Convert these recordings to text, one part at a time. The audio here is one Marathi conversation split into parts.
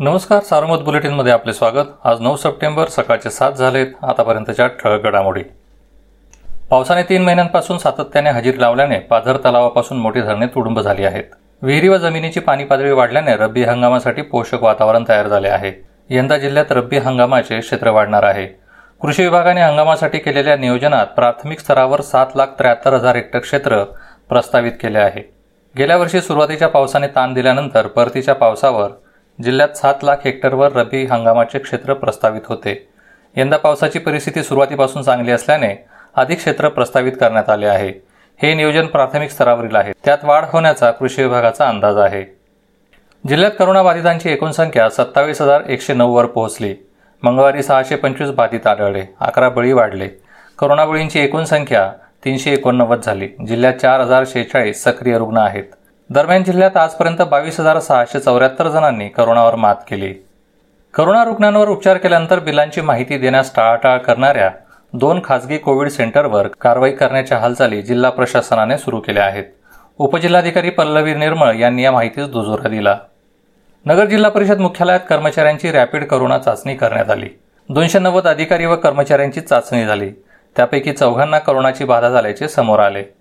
नमस्कार सारमत बुलेटिनमध्ये आपले स्वागत. आज नऊ सप्टेंबर सकाळचे सात झालेत. आतापर्यंतच्या ठळक घडामोडी. पावसाने तीन महिन्यांपासून सातत्याने हजेरी लावल्याने पाझर तलावापासून मोठी धरणे तुडुंब झाली आहेत. विहिरी व जमिनीची पाणी पातळी वाढल्याने रब्बी हंगामासाठी पोषक वातावरण तयार झाले आहे. यंदा जिल्ह्यात रब्बी हंगामाचे क्षेत्र वाढणार आहे. कृषी विभागाने हंगामासाठी केलेल्या नियोजनात प्राथमिक स्तरावर सात लाख त्र्याहत्तर हजार हेक्टर क्षेत्र प्रस्तावित केले आहे. गेल्या वर्षी सुरुवातीच्या पावसाने ताण दिल्यानंतर परतीच्या पावसावर जिल्ह्यात सात लाख हेक्टरवर रब्बी हंगामाचे क्षेत्र प्रस्तावित होते. यंदा पावसाची परिस्थिती सुरुवातीपासून चांगली असल्याने अधिक क्षेत्र प्रस्तावित करण्यात आले आहे. हे नियोजन प्राथमिक स्तरावरील आहे. त्यात वाढ होण्याचा कृषी विभागाचा अंदाज आहे. जिल्ह्यात करोनाबाधितांची एकूण संख्या सत्तावीस हजार एकशे नऊवर पोहोचली. मंगळवारी सहाशे पंचवीस बाधित आढळले. अकरा बळी वाढले. करोनाबळींची एकूण संख्या तीनशे एकोणनव्वद झाली. जिल्ह्यात चार हजार शेहेचाळीस सक्रिय रुग्ण आहेत. दरम्यान जिल्ह्यात आजपर्यंत बावीस हजार सहाशे चौऱ्याहत्तर जणांनी करोनावर मात केली. करोना रुग्णांवर उपचार केल्यानंतर बिलांची माहिती देण्यास टाळाटाळ करणाऱ्या दोन खासगी कोविड सेंटरवर कारवाई करण्याच्या हालचाली जिल्हा प्रशासनाने सुरू केल्या आहेत. उपजिल्हाधिकारी पल्लवी निर्मळ यांनी या माहितीस दुजोरा दिला. नगर जिल्हा परिषद मुख्यालयात कर्मचाऱ्यांची रॅपिड करोना चाचणी करण्यात आली. दोनशे नव्वद अधिकारी व कर्मचाऱ्यांची चाचणी झाली. त्यापैकी चौघांना करोनाची बाधा झाल्याचे समोर आले.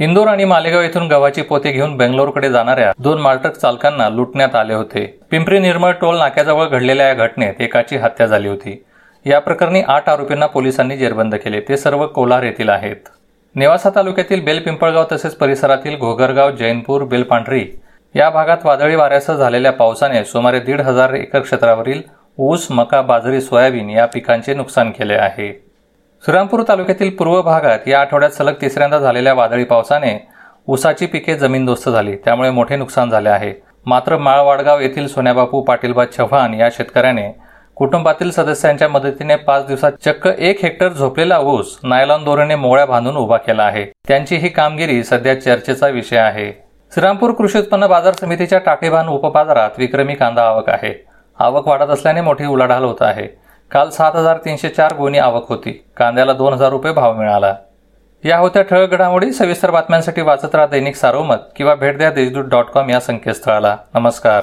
इंदोर आणि मालेगाव येथून गव्हाची पोते घेऊन बेंगलोरकडे जाणाऱ्या दोन मालट्रक चालकांना लुटण्यात आले होते. पिंपरी निर्मळ टोल नाक्याजवळ घडलेल्या या घटनेत एकाची हत्या झाली होती. या प्रकरणी आठ आरोपींना पोलिसांनी जेरबंद केले. ते सर्व कोलार येथील आहेत. नेवासा तालुक्यातील बेलपिंपळगाव तसेच परिसरातील घोगरगाव जैनपूर बेलपांढरी या भागात वादळी वाऱ्यासह झालेल्या पावसाने सुमारे दीड हजार एकर क्षेत्रावरील ऊस मका बाजरी सोयाबीन या पिकांचे नुकसान केले आहे. श्रीरामपूर तालुक्यातील पूर्व भागात या आठवड्यात सलग तिसऱ्यांदा झालेल्या वादळी पावसाने ऊसाची पिके जमीनदोस्त झाली. त्यामुळे मोठे नुकसान झाले आहे. मात्र माळवाडगाव येथील सोन्याबापू पाटीलबा चव्हाण या शेतकऱ्याने कुटुंबातील सदस्यांच्या मदतीने पाच दिवसात चक्क एक हेक्टर झोपलेला ऊस नायलॉन दोरीने मोळ्या बांधून उभा केला आहे. त्यांची ही कामगिरी सध्या चर्चेचा विषय आहे. श्रीरामपूर कृषी उत्पन्न बाजार समितीच्या टाकेबान उपबाजारात विक्रमी कांदा आवक आहे. आवक वाढत असल्याने मोठी उलाढाल होत आहे. काल सात हजार तीनशे चार गुणी आवक होती. कांद्याला दोन हजार रुपये भाव मिळाला. या होत्या ठळक घडामोडी सविस्तर बातम्यांसाठी वाचत राहा दैनिक सारोमत किंवा भेट द्या देशदूत डॉट कॉम या संकेतस्थळाला. नमस्कार.